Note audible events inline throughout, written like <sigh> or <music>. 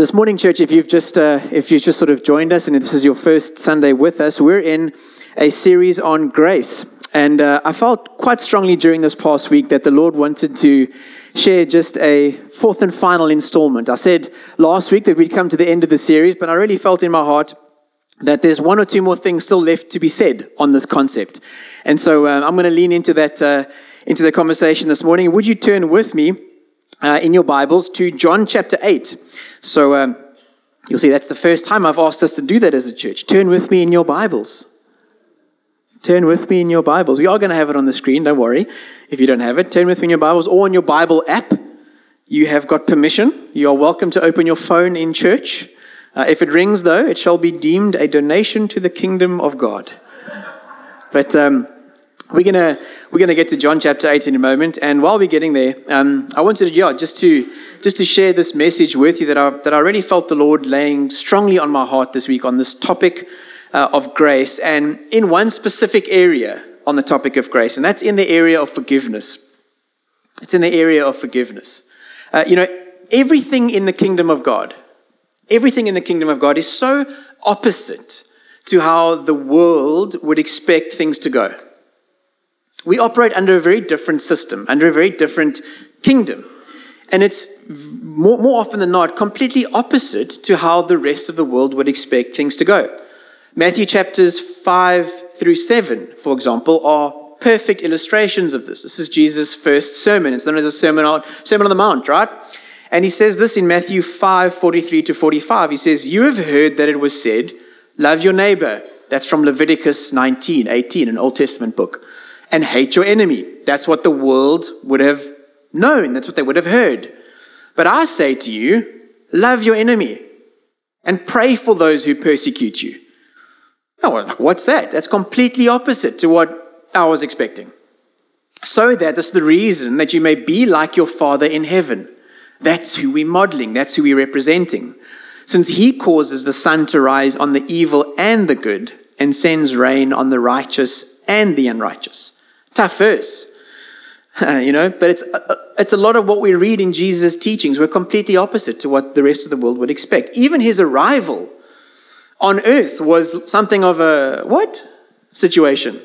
This morning, church, if you've just uh, if you've just sort of joined us and this is your first Sunday with us, we're in a series on grace, and uh, I felt quite strongly during this past week that the Lord wanted to share just a fourth and final installment. I said last week that we'd come to the end of the series, but I really felt in my heart that there's one or two more things still left to be said on this concept, and so uh, I'm going to lean into that uh, into the conversation this morning. Would you turn with me? Uh, in your Bibles to John chapter 8. So um, you'll see that's the first time I've asked us to do that as a church. Turn with me in your Bibles. Turn with me in your Bibles. We are going to have it on the screen, don't worry if you don't have it. Turn with me in your Bibles or on your Bible app. You have got permission. You are welcome to open your phone in church. Uh, if it rings, though, it shall be deemed a donation to the kingdom of God. But um, we're gonna we're gonna get to John chapter eight in a moment, and while we're getting there, um, I wanted to yeah just to just to share this message with you that I that I really felt the Lord laying strongly on my heart this week on this topic uh, of grace, and in one specific area on the topic of grace, and that's in the area of forgiveness. It's in the area of forgiveness. Uh, you know, everything in the kingdom of God, everything in the kingdom of God is so opposite to how the world would expect things to go we operate under a very different system, under a very different kingdom. And it's more, more often than not completely opposite to how the rest of the world would expect things to go. Matthew chapters 5 through 7, for example, are perfect illustrations of this. This is Jesus' first sermon. It's known as a sermon on, sermon on the Mount, right? And he says this in Matthew 5 43 to 45. He says, You have heard that it was said, Love your neighbor. That's from Leviticus 19, 18, an Old Testament book and hate your enemy. That's what the world would have known, that's what they would have heard. But I say to you, love your enemy and pray for those who persecute you. Oh, what's that? That's completely opposite to what I was expecting. So that is the reason that you may be like your Father in heaven. That's who we're modeling, that's who we're representing. Since he causes the sun to rise on the evil and the good, and sends rain on the righteous and the unrighteous. Tough verse, <laughs> you know, but it's, uh, it's a lot of what we read in Jesus' teachings. We're completely opposite to what the rest of the world would expect. Even his arrival on earth was something of a what situation?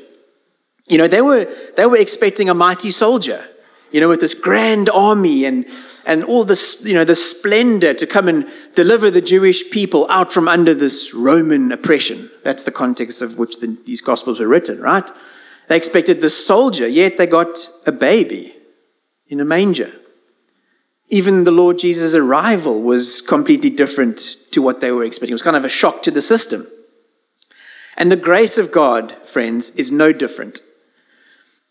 You know, they were, they were expecting a mighty soldier, you know, with this grand army and, and all this, you know, the splendor to come and deliver the Jewish people out from under this Roman oppression. That's the context of which the, these gospels were written, right? They expected the soldier, yet they got a baby in a manger. Even the Lord Jesus' arrival was completely different to what they were expecting. It was kind of a shock to the system. And the grace of God, friends, is no different.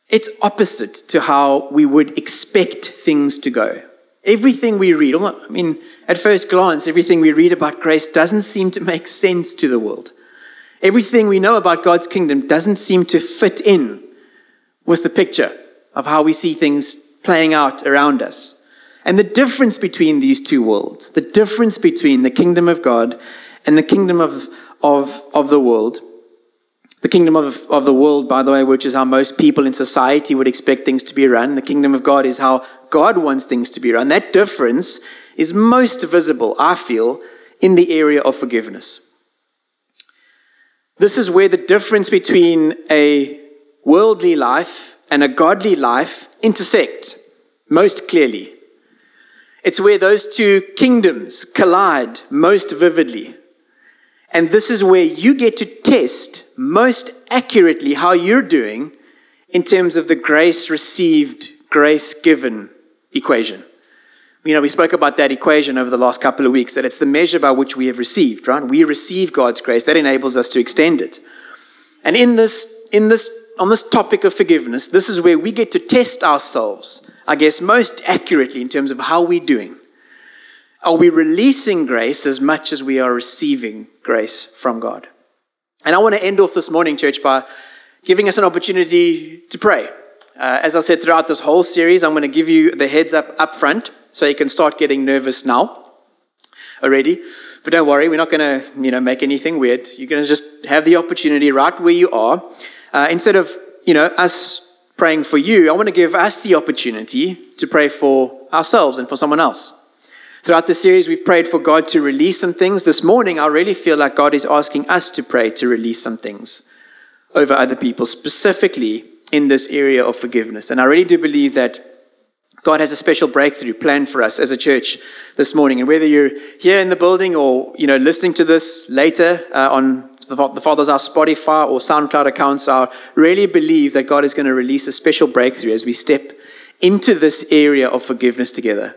It's opposite to how we would expect things to go. Everything we read, I mean, at first glance, everything we read about grace doesn't seem to make sense to the world. Everything we know about God's kingdom doesn't seem to fit in with the picture of how we see things playing out around us. And the difference between these two worlds, the difference between the kingdom of God and the kingdom of, of, of the world, the kingdom of, of the world, by the way, which is how most people in society would expect things to be run, the kingdom of God is how God wants things to be run. That difference is most visible, I feel, in the area of forgiveness. This is where the difference between a worldly life and a godly life intersect most clearly. It's where those two kingdoms collide most vividly. And this is where you get to test most accurately how you're doing in terms of the grace received, grace given equation you know, we spoke about that equation over the last couple of weeks that it's the measure by which we have received, right? We receive God's grace. That enables us to extend it. And in this, in this, on this topic of forgiveness, this is where we get to test ourselves, I guess, most accurately in terms of how we're doing. Are we releasing grace as much as we are receiving grace from God? And I want to end off this morning, church, by giving us an opportunity to pray. Uh, as I said throughout this whole series, I'm going to give you the heads up up front so you can start getting nervous now already. But don't worry, we're not going to, you know, make anything weird. You're going to just have the opportunity right where you are. Uh, instead of, you know, us praying for you, I want to give us the opportunity to pray for ourselves and for someone else. Throughout the series, we've prayed for God to release some things. This morning, I really feel like God is asking us to pray to release some things over other people, specifically in this area of forgiveness. And I really do believe that God has a special breakthrough planned for us as a church this morning. And whether you're here in the building or you know listening to this later uh, on the, the Father's House Spotify or SoundCloud accounts, I really believe that God is going to release a special breakthrough as we step into this area of forgiveness together.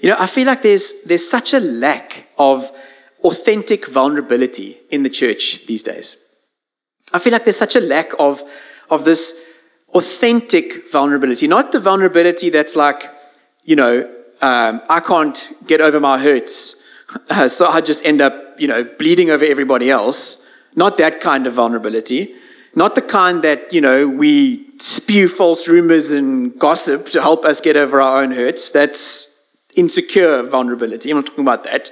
You know, I feel like there's, there's such a lack of authentic vulnerability in the church these days. I feel like there's such a lack of, of this authentic vulnerability, not the vulnerability that's like, you know, um, I can't get over my hurts, uh, <laughs> so I just end up, you know, bleeding over everybody else. Not that kind of vulnerability. Not the kind that, you know, we spew false rumors and gossip to help us get over our own hurts. That's insecure vulnerability. I'm not talking about that.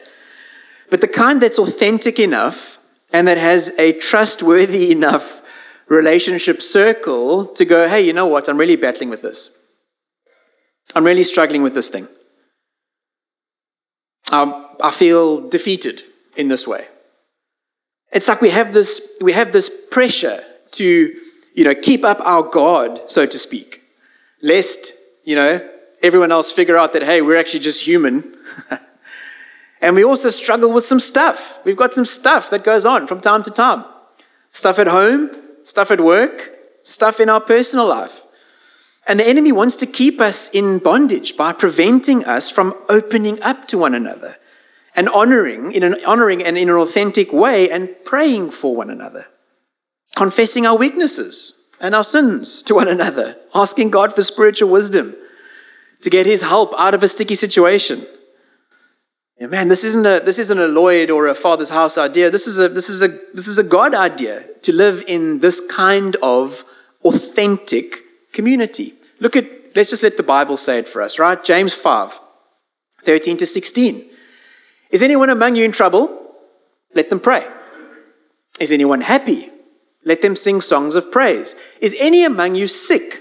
But the kind that's authentic enough and that has a trustworthy <laughs> enough relationship circle to go, hey, you know what? I'm really battling with this. I'm really struggling with this thing. Um, I feel defeated in this way. It's like we have this, we have this pressure to, you know, keep up our guard, so to speak, lest, you know, everyone else figure out that, hey, we're actually just human. <laughs> and we also struggle with some stuff. We've got some stuff that goes on from time to time stuff at home, stuff at work, stuff in our personal life. And the enemy wants to keep us in bondage by preventing us from opening up to one another and honoring in an honoring and in an authentic way and praying for one another. Confessing our weaknesses and our sins to one another, asking God for spiritual wisdom to get his help out of a sticky situation. Man, this isn't a this isn't a Lloyd or a father's house idea. This is a this is a this is a God idea to live in this kind of authentic community. Look at let's just let the Bible say it for us, right? James 5, 13 to 16. Is anyone among you in trouble? Let them pray. Is anyone happy? Let them sing songs of praise. Is any among you sick?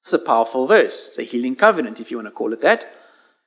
It's a powerful verse. It's a healing covenant, if you want to call it that.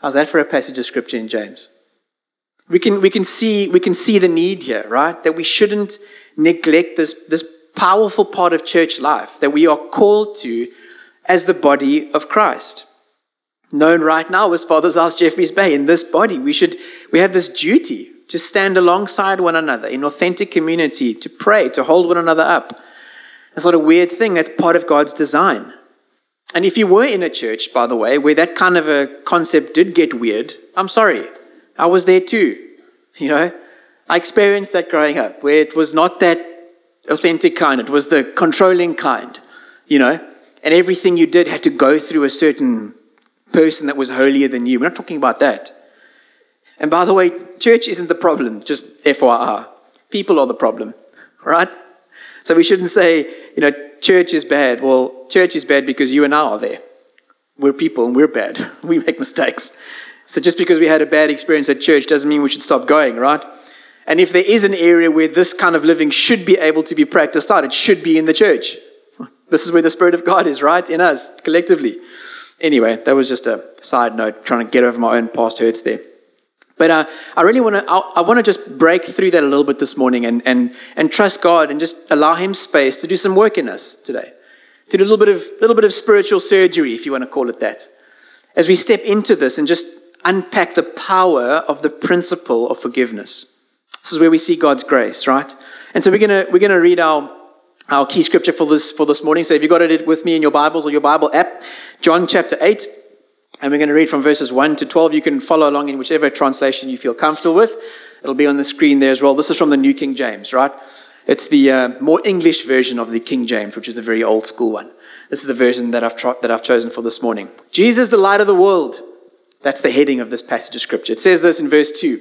How's that for a passage of scripture in James? We can, we can, see, we can see the need here, right? That we shouldn't neglect this, this powerful part of church life that we are called to as the body of Christ. Known right now as Father's House Jeffreys Bay. In this body, we should we have this duty to stand alongside one another in authentic community, to pray, to hold one another up. It's not a weird thing, that's part of God's design. And if you were in a church, by the way, where that kind of a concept did get weird, I'm sorry. I was there too. <laughs> You know, I experienced that growing up, where it was not that authentic kind, it was the controlling kind, you know, and everything you did had to go through a certain person that was holier than you. We're not talking about that. And by the way, church isn't the problem, just FYI. People are the problem, right? So we shouldn't say, you know, church is bad. Well, church is bad because you and I are there. We're people and we're bad. <laughs> We make mistakes. So just because we had a bad experience at church doesn't mean we should stop going, right? And if there is an area where this kind of living should be able to be practiced out, it should be in the church. <laughs> This is where the Spirit of God is, right? In us, collectively. Anyway, that was just a side note, trying to get over my own past hurts there. But uh, I really want to, I, I want to just break through that a little bit this morning and, and, and trust God and just allow Him space to do some work in us today. To do a little bit of, little bit of spiritual surgery, if you want to call it that. As we step into this and just unpack the power of the principle of forgiveness. This is where we see God's grace, right? And so we're going to, we're going to read our, our key scripture for this, for this morning. So if you got it with me in your Bibles or your Bible app, John chapter 8. And we're going to read from verses 1 to 12. You can follow along in whichever translation you feel comfortable with. It'll be on the screen there as well. This is from the New King James, right? It's the uh, more English version of the King James, which is the very old school one. This is the version that I've, that I've chosen for this morning. Jesus, the light of the world. That's the heading of this passage of scripture. It says this in verse 2.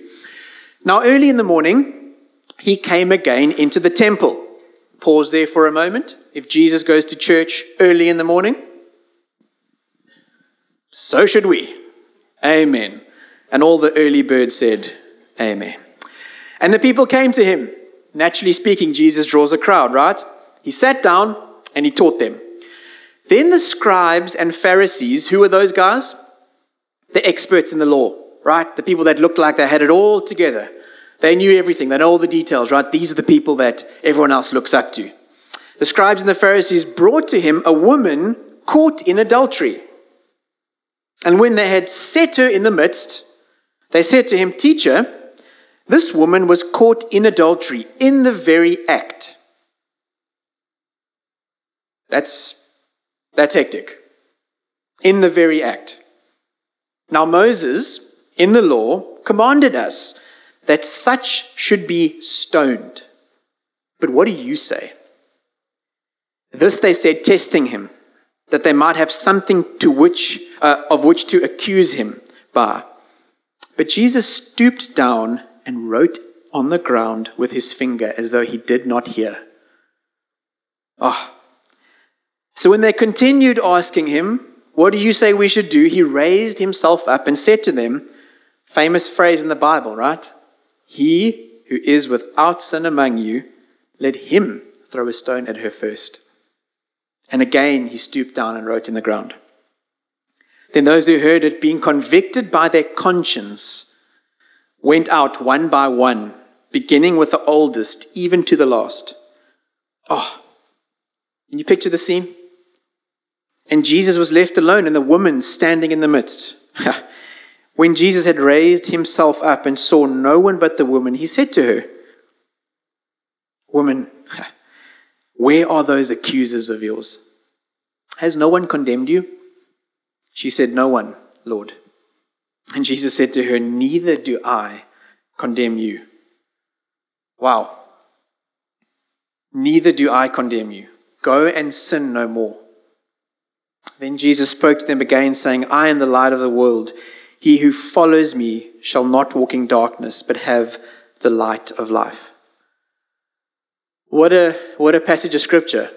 Now, early in the morning, he came again into the temple. Pause there for a moment. If Jesus goes to church early in the morning, so should we. Amen. And all the early birds said, Amen. And the people came to him. Naturally speaking, Jesus draws a crowd, right? He sat down and he taught them. Then the scribes and Pharisees, who were those guys? The experts in the law, right? The people that looked like they had it all together. They knew everything, they know all the details, right? These are the people that everyone else looks up to. The scribes and the Pharisees brought to him a woman caught in adultery. And when they had set her in the midst, they said to him, Teacher, this woman was caught in adultery in the very act. That's, that's hectic. In the very act. Now, Moses, in the law, commanded us that such should be stoned. But what do you say? This they said, testing him, that they might have something to which, uh, of which to accuse him by. But Jesus stooped down and wrote on the ground with his finger as though he did not hear. Ah. Oh. So when they continued asking him, What do you say we should do? he raised himself up and said to them, famous phrase in the Bible, right? He who is without sin among you, let him throw a stone at her first. And again he stooped down and wrote in the ground. Then those who heard it, being convicted by their conscience, went out one by one, beginning with the oldest, even to the last. Oh, can you picture the scene? And Jesus was left alone, and the woman standing in the midst. <laughs> when Jesus had raised himself up and saw no one but the woman, he said to her, Woman, <laughs> where are those accusers of yours? Has no one condemned you? She said, No one, Lord. And Jesus said to her, Neither do I condemn you. Wow. Neither do I condemn you. Go and sin no more. Then Jesus spoke to them again, saying, I am the light of the world. He who follows me shall not walk in darkness, but have the light of life. What a, what a passage of scripture.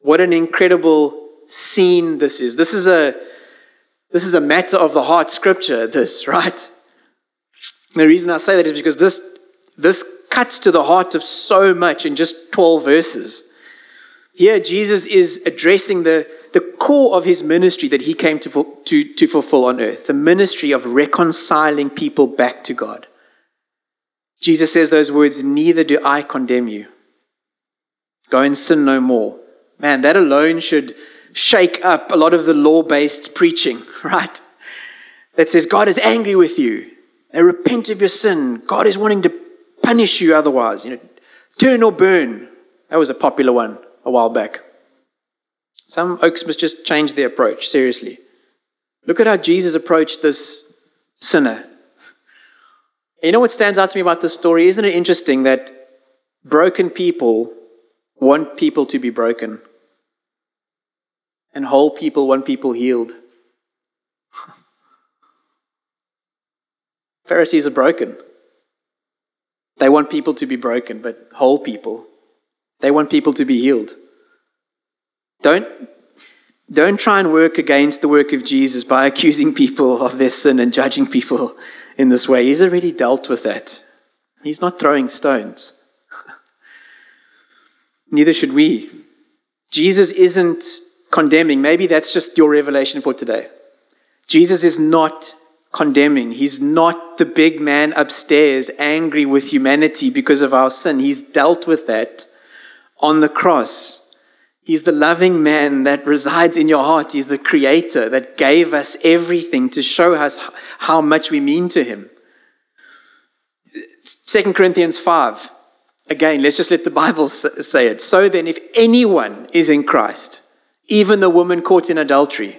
What an incredible scene this is. This is a, this is a matter of the heart scripture, this, <laughs> right? The reason I say that is because this, this cuts to the heart of so much in just 12 verses. Here, Jesus is addressing the, the core of his ministry that he came to, to, to fulfill on earth the ministry of reconciling people back to God. Jesus says those words, Neither do I condemn you. Go and sin no more. Man, that alone should shake up a lot of the law based preaching, <laughs> right? That says God is angry with you. And repent of your sin. God is wanting to punish you otherwise. You know, turn or burn. That was a popular one a while back. Some oaks must just change their approach, seriously. Look at how Jesus approached this sinner. You know what stands out to me about this story? Isn't it interesting that broken people want people to be broken, and whole people want people healed? <laughs> Pharisees are broken. They want people to be broken, but whole people, they want people to be healed. Don't, don't try and work against the work of Jesus by <laughs> accusing people of their sin and judging people in this way. He's already dealt with that. He's not throwing stones. <laughs> Neither should we. Jesus isn't condemning. Maybe that's just your revelation for today. Jesus is not condemning. He's not the big man upstairs angry with humanity because of our sin. He's dealt with that on the cross. He's the loving man that resides in your heart. He's the creator that gave us everything to show us how much we mean to him. 2 Corinthians 5. Again, let's just let the Bible say it. So then, if anyone is in Christ, even the woman caught in adultery,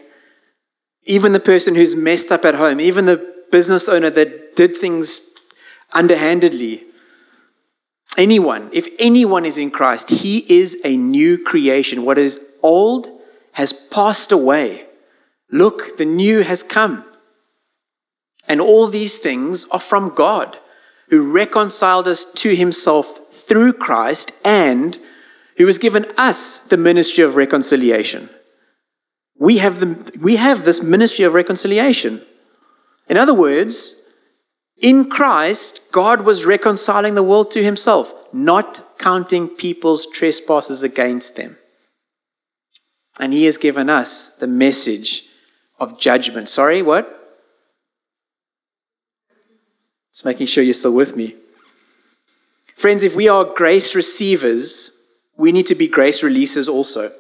even the person who's messed up at home, even the business owner that did things underhandedly, anyone, if anyone is in Christ, he is a new creation. What is old has passed away. Look, the new has come. And all these things are from God, who reconciled us to himself through Christ and who has given us the ministry of reconciliation. We have, the, we have this ministry of reconciliation. In other words, in Christ, God was reconciling the world to himself, not counting people's trespasses against them. And he has given us the message of judgment. Sorry, what? Just making sure you're still with me. Friends, if we are grace receivers, we need to be grace releases also.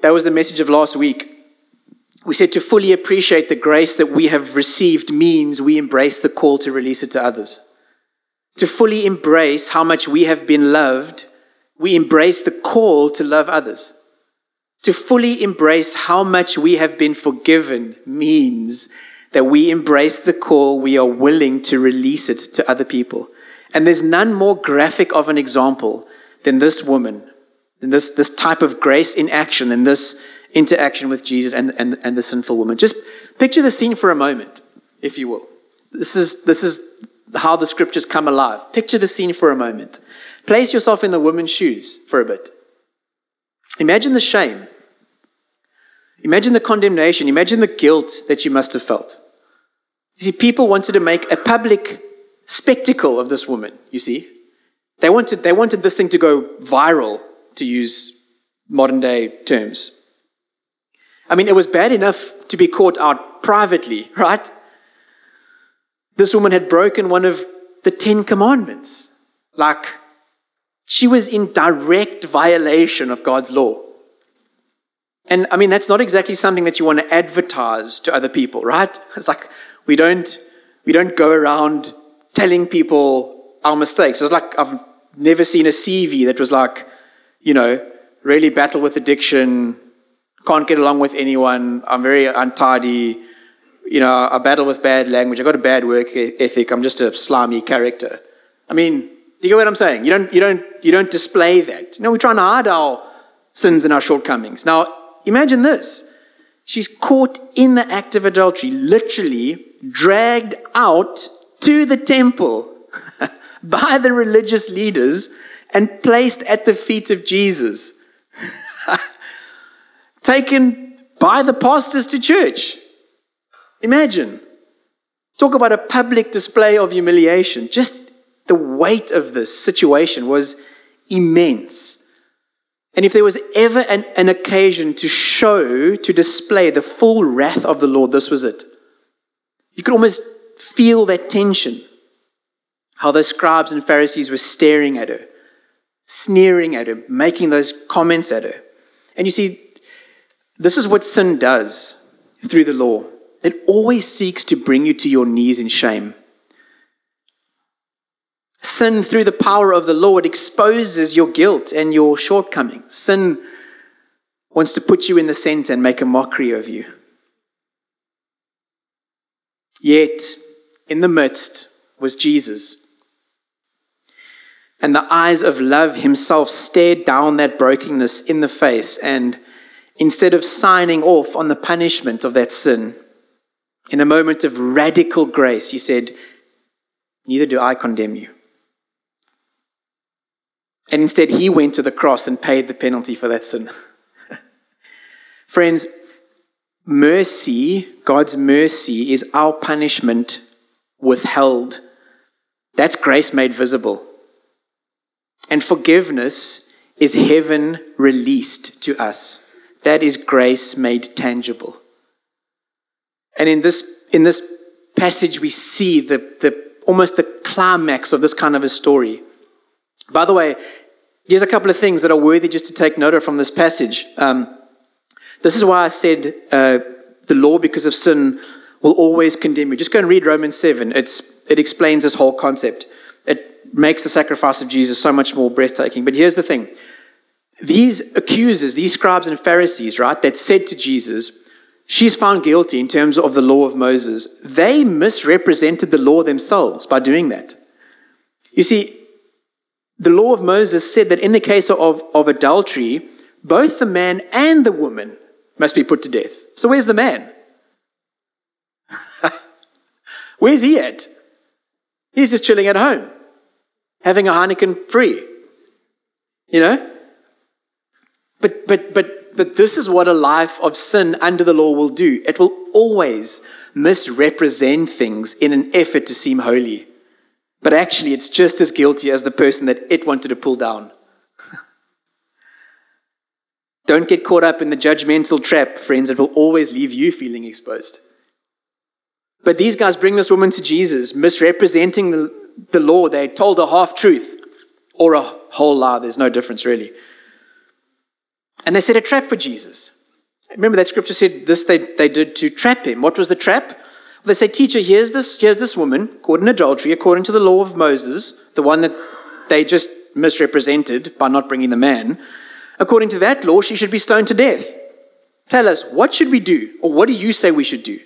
That was the message of last week. We said to fully appreciate the grace that we have received means we embrace the call to release it to others. To fully embrace how much we have been loved, we embrace the call to love others. To fully embrace how much we have been forgiven means that we embrace the call, we are willing to release it to other people. And there's none more graphic of an example than this woman, than this, this type of grace in action, than this interaction with Jesus and, and, and the sinful woman. Just picture the scene for a moment, if you will. This is, this is how the scriptures come alive. Picture the scene for a moment. Place yourself in the woman's shoes for a bit. Imagine the shame. Imagine the condemnation. Imagine the guilt that you must have felt. You see, people wanted to make a public spectacle of this woman, you see. They wanted, they wanted this thing to go viral, to use modern day terms. I mean, it was bad enough to be caught out privately, <laughs> right? This woman had broken one of the Ten Commandments. Like, she was in direct violation of God's law. And I mean, that's not exactly something that you want to advertise to other people, right? <laughs> It's like we don't, we don't go around telling people our mistakes. It's like I've never seen a CV that was like, you know, really battle with addiction, can't get along with anyone, I'm very untidy, you know, I battle with bad language, I've got a bad work ethic, I'm just a slimy character. I mean, do you get what I'm saying? You don't, you don't, you don't display that. You know, we're trying to hide our sins and our shortcomings. Now, imagine this. She's caught in the act of adultery, literally dragged out to the temple <laughs> by the religious leaders and placed at the feet of Jesus. <laughs> Taken by the pastors to church. Imagine. Talk about a public display of humiliation. Just the weight of this situation was immense. And if there was ever an, an, occasion to show, to display the full wrath of the Lord, this was it. You could almost feel that tension. How those scribes and Pharisees were staring at her, sneering at her, making those comments at her. And you see, this is what sin does through the law. It always seeks to bring you to your knees in shame. Sin, through the power of the Lord, exposes your guilt and your shortcomings. Sin wants to put you in the center and make a mockery of you. Yet, in the midst was Jesus. And the eyes of love himself stared down that brokenness in the face. And instead of signing off on the punishment of that sin, in a moment of radical grace, he said, Neither do I condemn you. And instead, he went to the cross and paid the penalty for that sin. <laughs> Friends, mercy, God's mercy, is our punishment withheld. That's grace made visible. And forgiveness is heaven released to us. That is grace made tangible. And in this, in this passage, we see the, the, almost the climax of this kind of a story. By the way, here's a couple of things that are worthy just to take note of from this passage. Um, this is why I said uh, the law, because of sin, will always condemn you. Just go and read Romans 7. It's, it explains this whole concept. Makes the sacrifice of Jesus so much more breathtaking. But here's the thing these accusers, these scribes and Pharisees, right, that said to Jesus, she's found guilty in terms of the law of Moses, they misrepresented the law themselves by doing that. You see, the law of Moses said that in the case of, of adultery, both the man and the woman must be put to death. So where's the man? <laughs> Where's he at? He's just chilling at home, having a Heineken free. You know? But, but, but, but this is what a life of sin under the law will do. It will always misrepresent things in an effort to seem holy. But actually, it's just as guilty as the person that it wanted to pull down. <laughs> Don't get caught up in the judgmental trap, friends. It will always leave you feeling exposed. But these guys bring this woman to Jesus, misrepresenting the, the law. They told a half truth or a whole lie. There's no difference, really. And they set a trap for Jesus. Remember that scripture said this they, they did to trap him. What was the trap? They say, Teacher, here's this, here's this woman caught in adultery according to the law of Moses, the one that they just misrepresented by not bringing the man. According to that law, she should be stoned to death. Tell us, what should we do? Or what do you say we should do?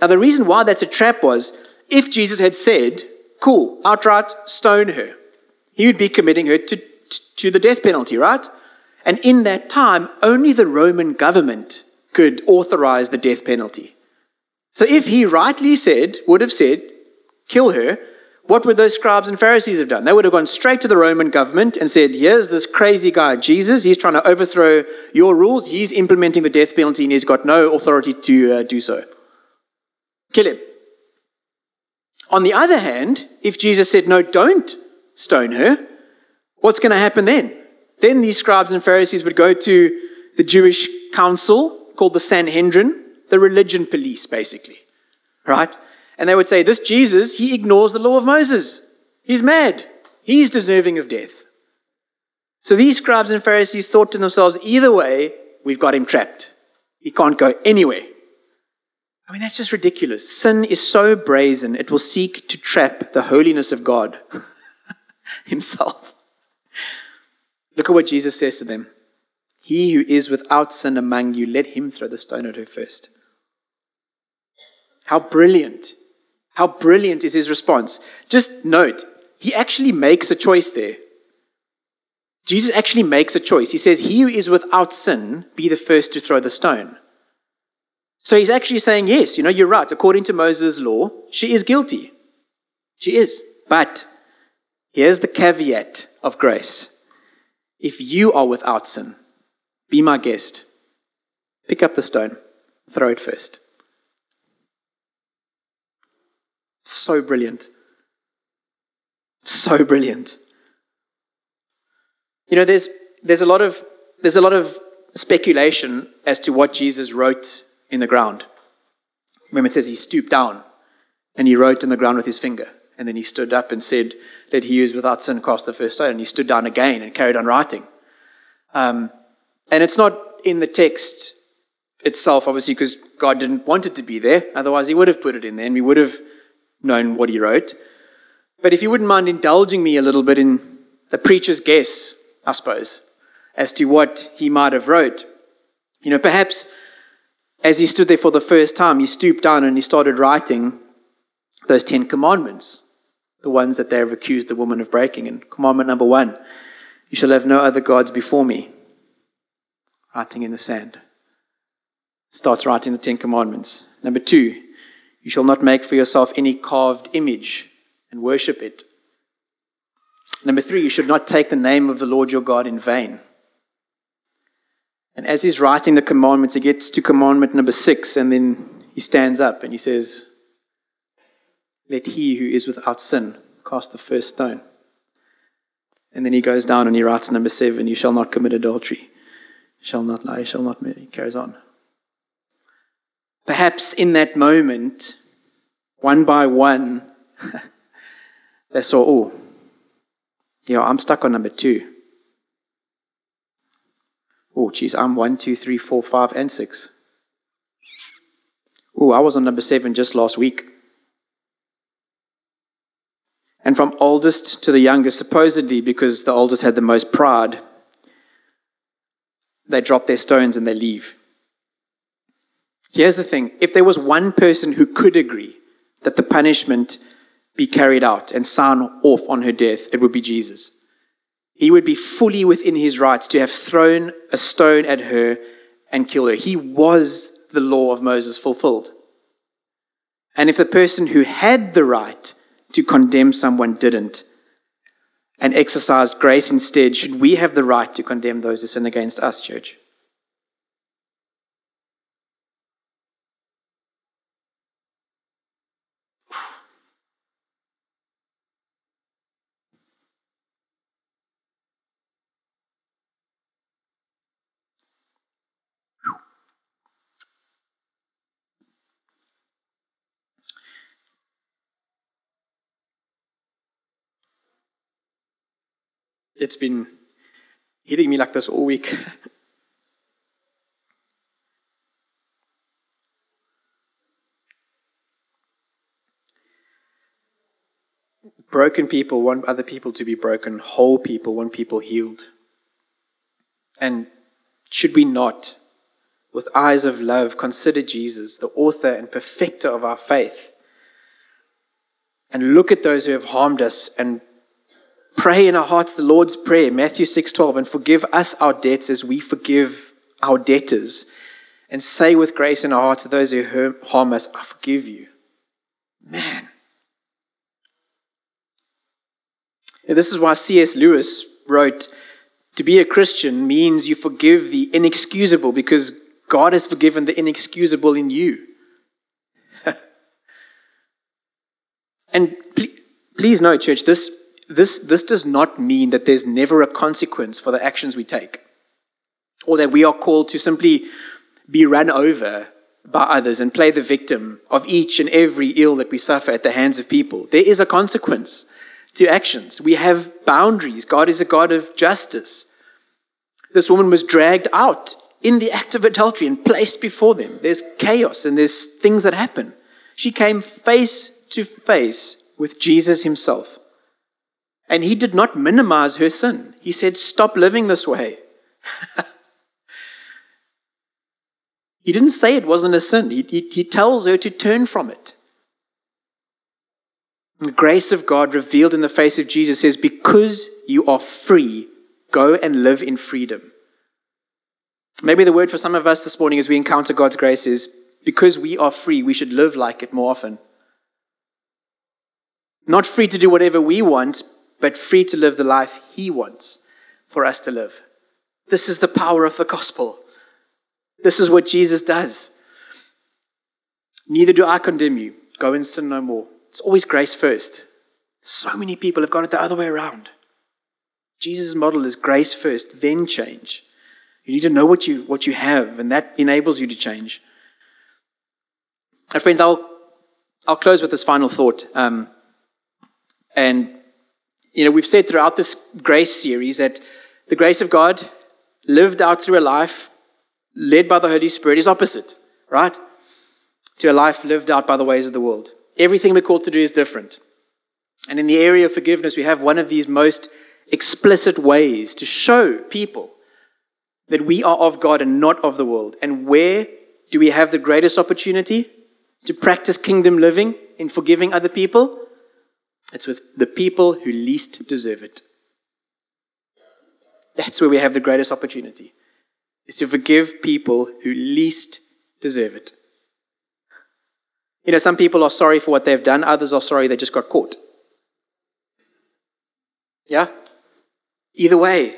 Now, the reason why that's a trap was if Jesus had said, Cool, outright stone her, he would be committing her to, to the death penalty, right? And in that time, only the Roman government could authorize the death penalty. So if he rightly said, would have said, kill her, what would those scribes and Pharisees have done? They would have gone straight to the Roman government and said, Here's this crazy guy, Jesus. He's trying to overthrow your rules. He's implementing the death penalty and he's got no authority to uh, do so. Kill him. On the other hand, if Jesus said, No, don't stone her, what's going to happen then? Then these scribes and Pharisees would go to the Jewish council called the Sanhedrin the religion police, basically. Right? And they would say, This Jesus, he ignores the law of Moses. He's mad. He's deserving of death. So these scribes and Pharisees thought to themselves, either way, we've got him trapped. He can't go anywhere. I mean, that's just ridiculous. Sin is so brazen, it will seek to trap the holiness of God <laughs> himself. Look at what Jesus says to them He who is without sin among you, let him throw the stone at her first. How brilliant. How brilliant is his response. Just note, he actually makes a choice there. Jesus actually makes a choice. He says, He who is without sin, be the first to throw the stone. So he's actually saying, Yes, you know, you're right. According to Moses' law, she is guilty. She is. But here's the caveat of grace if you are without sin, be my guest. Pick up the stone, throw it first. So brilliant. So brilliant. You know, there's, there's, a lot of, there's a lot of speculation as to what Jesus wrote in the ground. Remember, it says he stooped down and he wrote in the ground with his finger. And then he stood up and said, Let he is without sin cast the first stone. And he stood down again and carried on writing. Um, and it's not in the text itself, obviously, because God didn't want it to be there. Otherwise, he would have put it in there and we would have known what he wrote. But if you wouldn't mind indulging me a little bit in the preacher's guess, I suppose, as to what he might have wrote. You know, perhaps as he stood there for the first time, he stooped down and he started writing those Ten Commandments, the ones that they have accused the woman of breaking. And commandment number one you shall have no other gods before me. Writing in the sand. Starts writing the Ten Commandments. Number two, you shall not make for yourself any carved image and worship it. Number three, you should not take the name of the Lord your God in vain. And as he's writing the commandments, he gets to commandment number six, and then he stands up and he says, Let he who is without sin cast the first stone. And then he goes down and he writes number seven, You shall not commit adultery, shall not lie, shall not murder. He carries on. Perhaps in that moment, one by one, <laughs> they saw, oh, yeah, I'm stuck on number two. Oh, geez, I'm one, two, three, four, five, and six. Oh, I was on number seven just last week. And from oldest to the youngest, supposedly because the oldest had the most pride, they drop their stones and they leave. Here's the thing if there was one person who could agree that the punishment be carried out and sign off on her death, it would be Jesus. He would be fully within his rights to have thrown a stone at her and kill her. He was the law of Moses fulfilled. And if the person who had the right to condemn someone didn't and exercised grace instead, should we have the right to condemn those who sin against us, church? It's been hitting me like this all week. <laughs> broken people want other people to be broken, whole people want people healed. And should we not, with eyes of love, consider Jesus, the author and perfecter of our faith, and look at those who have harmed us and pray in our hearts the Lord's Prayer, Matthew 6:12, and forgive us our debts as we forgive our debtors, and say with grace in our hearts to those who harm us, I forgive you. Man. And this is why C.S. Lewis wrote, to be a Christian means you forgive the inexcusable because God has forgiven the inexcusable in you. <laughs> and please, please know, church, this this, this does not mean that there's never a consequence for the actions we take, or that we are called to simply be run over by others and play the victim of each and every ill that we suffer at the hands of people. There is a consequence to actions. We have boundaries. God is a God of justice. This woman was dragged out in the act of adultery and placed before them. There's chaos and there's things that happen. She came face to face with Jesus himself. And he did not minimize her sin. He said, Stop living this way. <laughs> he didn't say it wasn't a sin, he, he, he tells her to turn from it. The grace of God revealed in the face of Jesus says, Because you are free, go and live in freedom. Maybe the word for some of us this morning as we encounter God's grace is because we are free, we should live like it more often. Not free to do whatever we want, but free to live the life He wants for us to live. This is the power of the gospel. This is what Jesus does. Neither do I condemn you. Go and sin no more. It's always grace first. So many people have got it the other way around. Jesus' model is grace first, then change. You need to know what you, what you have, and that enables you to change. And friends, I'll, I'll close with this final thought. Um, and you know, we've said throughout this grace series that the grace of God lived out through a life led by the Holy Spirit is opposite, right? To a life lived out by the ways of the world. Everything we're called to do is different. And in the area of forgiveness, we have one of these most explicit ways to show people that we are of God and not of the world. And where do we have the greatest opportunity to practice kingdom living in forgiving other people? It's with the people who least deserve it. That's where we have the greatest opportunity, is to forgive people who least deserve it. You know, some people are sorry for what they've done, others are sorry they just got caught. Yeah? Either way,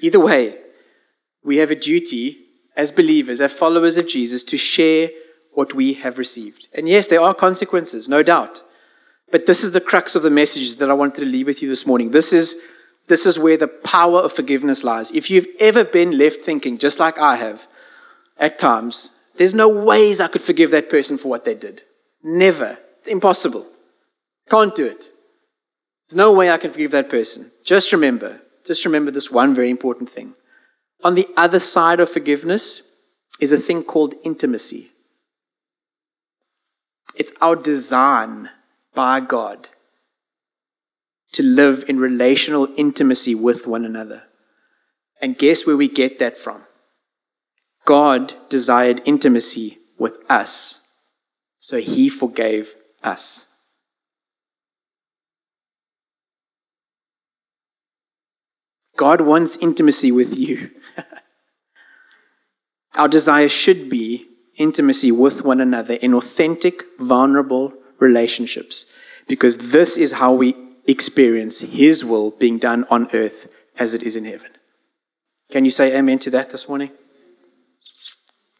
either way, we have a duty as believers, as followers of Jesus, to share what we have received. And yes, there are consequences, no doubt. But this is the crux of the message that I wanted to leave with you this morning. This is, this is where the power of forgiveness lies. If you've ever been left thinking, just like I have at times, there's no ways I could forgive that person for what they did. Never. It's impossible. Can't do it. There's no way I can forgive that person. Just remember, just remember this one very important thing. On the other side of forgiveness is a thing called intimacy. It's our design by God to live in relational intimacy with one another. And guess where we get that from? God desired intimacy with us, so he forgave us. God wants intimacy with you. <laughs> Our desire should be intimacy with one another in authentic, vulnerable relationships, because this is how we experience His will being done on earth as it is in heaven. Can you say amen to that this morning?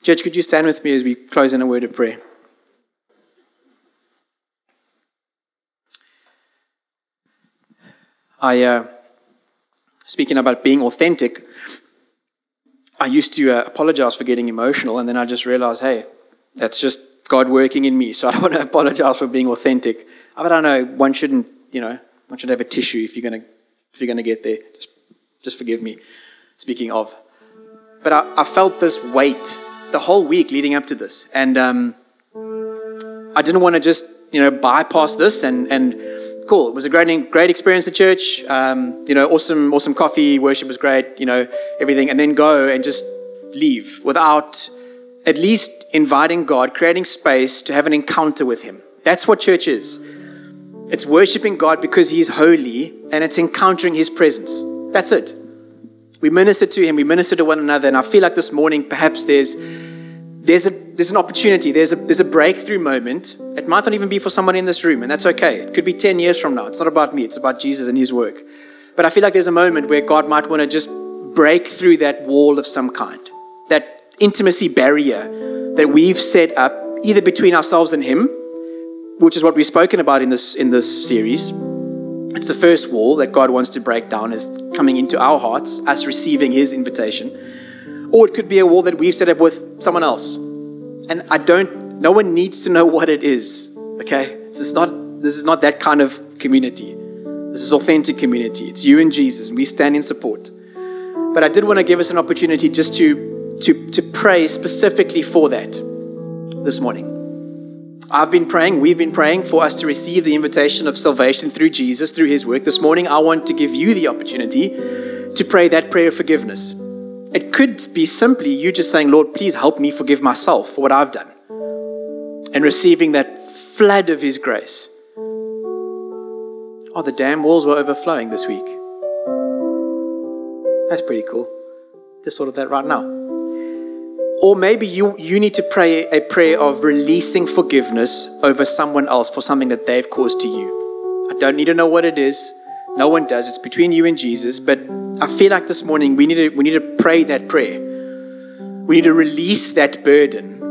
Church, could you stand with me as we close in a word of prayer? I, uh, speaking about being authentic, I used to uh, apologize for getting emotional, and then I just realized, hey, that's just God working in me. So I don't <laughs> want to apologize for being authentic. I don't know one shouldn't, you know, one should have a tissue if you're gonna if you're gonna get there. Just, just forgive me. Speaking of, but I, I felt this weight the whole week leading up to this, and um, I didn't want to just you know bypass this and and cool. It was a great, great experience at church. Um, you know, awesome, awesome coffee. Worship was great. You know, everything, and then go and just leave without at least inviting God, creating space to have an encounter with Him. That's what church is. It's worshiping God because He's holy, and it's encountering His presence. That's it. We minister to Him. We minister to one another, and I feel like this morning, perhaps there's there's, a, there's an opportunity, there's a, there's a breakthrough moment. It might not even be for someone in this room, and that's okay. It could be 10 years from now. It's not about me, it's about Jesus and His work. But I feel like there's a moment where God might want to just break through that wall of some kind, intimacy barrier that we've set up either between ourselves and Him, which is what we've spoken about in this, in this series. It's the first wall that God wants to break down, is coming into our hearts, us receiving His invitation. Or it could be a wall that we've set up with someone else. And I don't, no one needs to know <laughs> what it is, okay? This is not, this is not that kind of community. This is authentic community. It's you and Jesus, and we stand in support. But I did want to give us an opportunity just to, to, to pray specifically for that this morning. I've been praying, we've been praying for us to receive the invitation of salvation through Jesus, through his work. This morning, I want to give you the opportunity to pray that prayer of forgiveness. It could be simply you just saying, Lord, please help me forgive myself for what I've done. And receiving that flood of His grace. Oh, the dam walls were overflowing this week. That's pretty cool. Just thought of that right now. Or maybe you, you need to pray a prayer of releasing forgiveness over someone else for something that they've caused to you. I don't need to know what it is. No one does. It's between you and Jesus. But I feel like this morning we need to, we need to pray that prayer. We need to release that burden.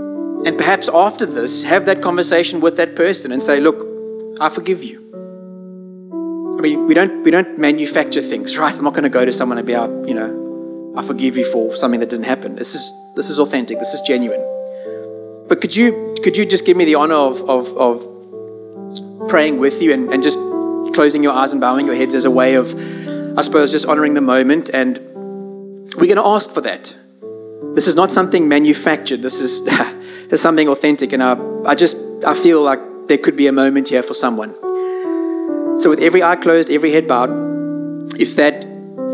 And perhaps after this, have that conversation with that person and say, Look, I forgive you. I mean, we don't, we don't manufacture things, <laughs> right? I'm not going to go to someone and be, like, you know, I forgive you for something that didn't happen. This is, this is authentic. This is genuine. But could you, could you just give me the honor of, of, of praying with you and, and just closing your eyes and bowing your heads as a way of, I suppose, just honoring the moment. And we're going to ask for that. This is not something manufactured. This is, <laughs> this is something authentic. And I, I just, I feel like there could be a moment here for someone. So with every eye closed, every head bowed, if that,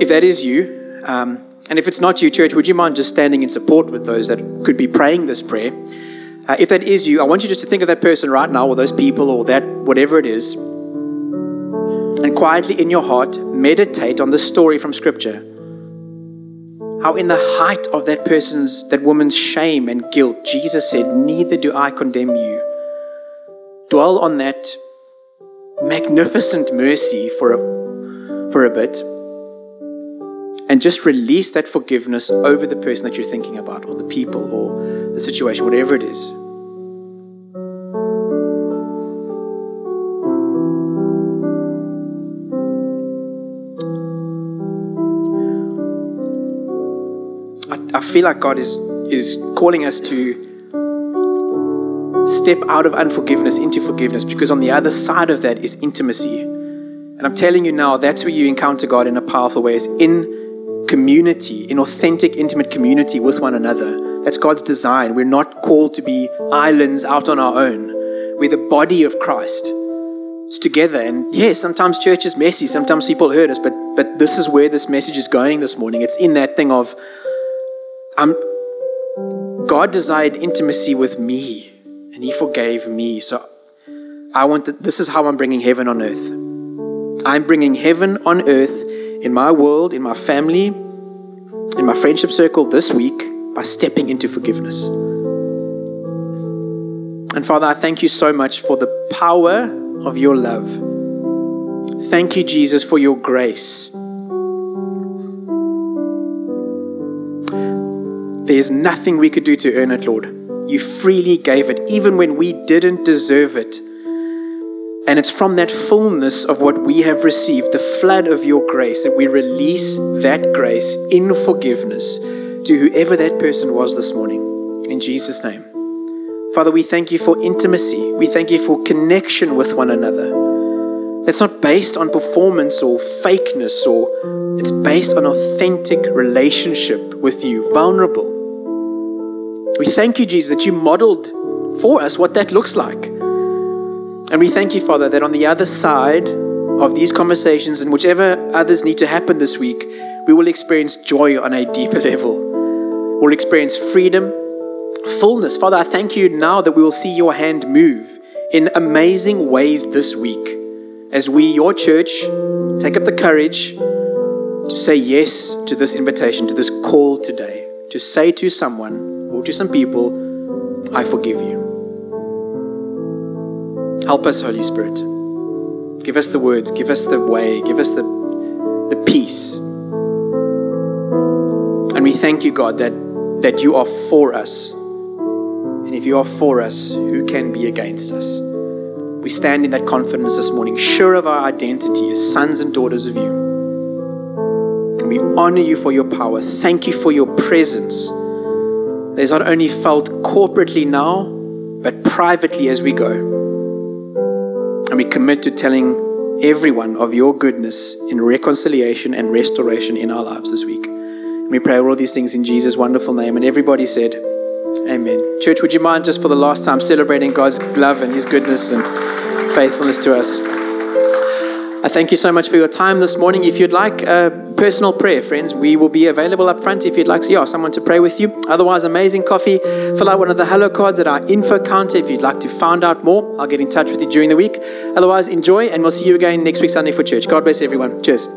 if that is you, um, and if it's not you, church, would you mind just standing in support with those that could be praying this prayer? Uh, if that is you, I want you just to think of that person right now, or those people, or that whatever it is, and quietly in your heart meditate on the story from Scripture. How, in the height of that person's, that woman's shame and guilt, Jesus said, Neither do I condemn you. Dwell on that magnificent mercy for a, for a bit and just release that forgiveness over the person that you're thinking about, or the people, or the situation, whatever it is. I feel like God is, is calling us to step out of unforgiveness into forgiveness because on the other side of that is intimacy. And I'm telling you now, that's where you encounter God in a powerful way, is in community, in authentic, intimate community with one another. That's God's design. We're not called to be islands out on our own. We're the body of Christ. It's together. And yes, sometimes church is messy, sometimes people hurt us, but but this is where this message is going this morning. It's in that thing of I'm, God desired intimacy with me and He forgave me. So I want that. This is how I'm bringing heaven on earth. I'm bringing heaven on earth in my world, in my family, in my friendship circle this week by stepping into forgiveness. And Father, I thank you so much for the power of your love. Thank you, Jesus, for your grace. There's nothing we could do to earn it, Lord. You freely gave it, even when we didn't deserve it. And it's from that fullness of what we have received, the flood of your grace, that we release that grace in forgiveness to whoever that person was this morning. In Jesus' name. Father, we thank you for intimacy. We thank you for connection with one another. That's not based on performance or fakeness, or it's based on authentic relationship with you, vulnerable. We thank you, Jesus, that you modeled for us what that looks like. And we thank you, Father, that on the other side of these conversations and whichever others need to happen this week, we will experience joy on a deeper level. We'll experience freedom, fullness. Father, I thank you now that we will see your hand move in amazing ways this week as we, your church, take up the courage to say yes to this invitation, to this call today, to say to someone or to some people, I forgive you. Help us, Holy Spirit. Give us the words, give us the way, give us the, the peace. And we thank you, God, that, that you are for us. And if you are for us, who can be against us? We stand in that confidence this morning, sure of our identity as sons and daughters of you. And we honor you for your power. Thank you for your presence. That is not only felt corporately now, but privately as we go. And we commit to telling everyone of your goodness in reconciliation and restoration in our lives this week. And we pray all these things in Jesus' wonderful name. And everybody said, Amen. Church, would you mind just for the last time celebrating God's love and His goodness and faithfulness to us? I thank you so much for your time this morning. If you'd like a personal prayer, friends, we will be available up front if you'd like yeah, someone to pray with you. Otherwise, amazing coffee. Fill out one of the hello cards at our info counter if you'd like to find out more. I'll get in touch with you during the week. Otherwise, enjoy, and we'll see you again next week, Sunday for church. God bless everyone. Cheers.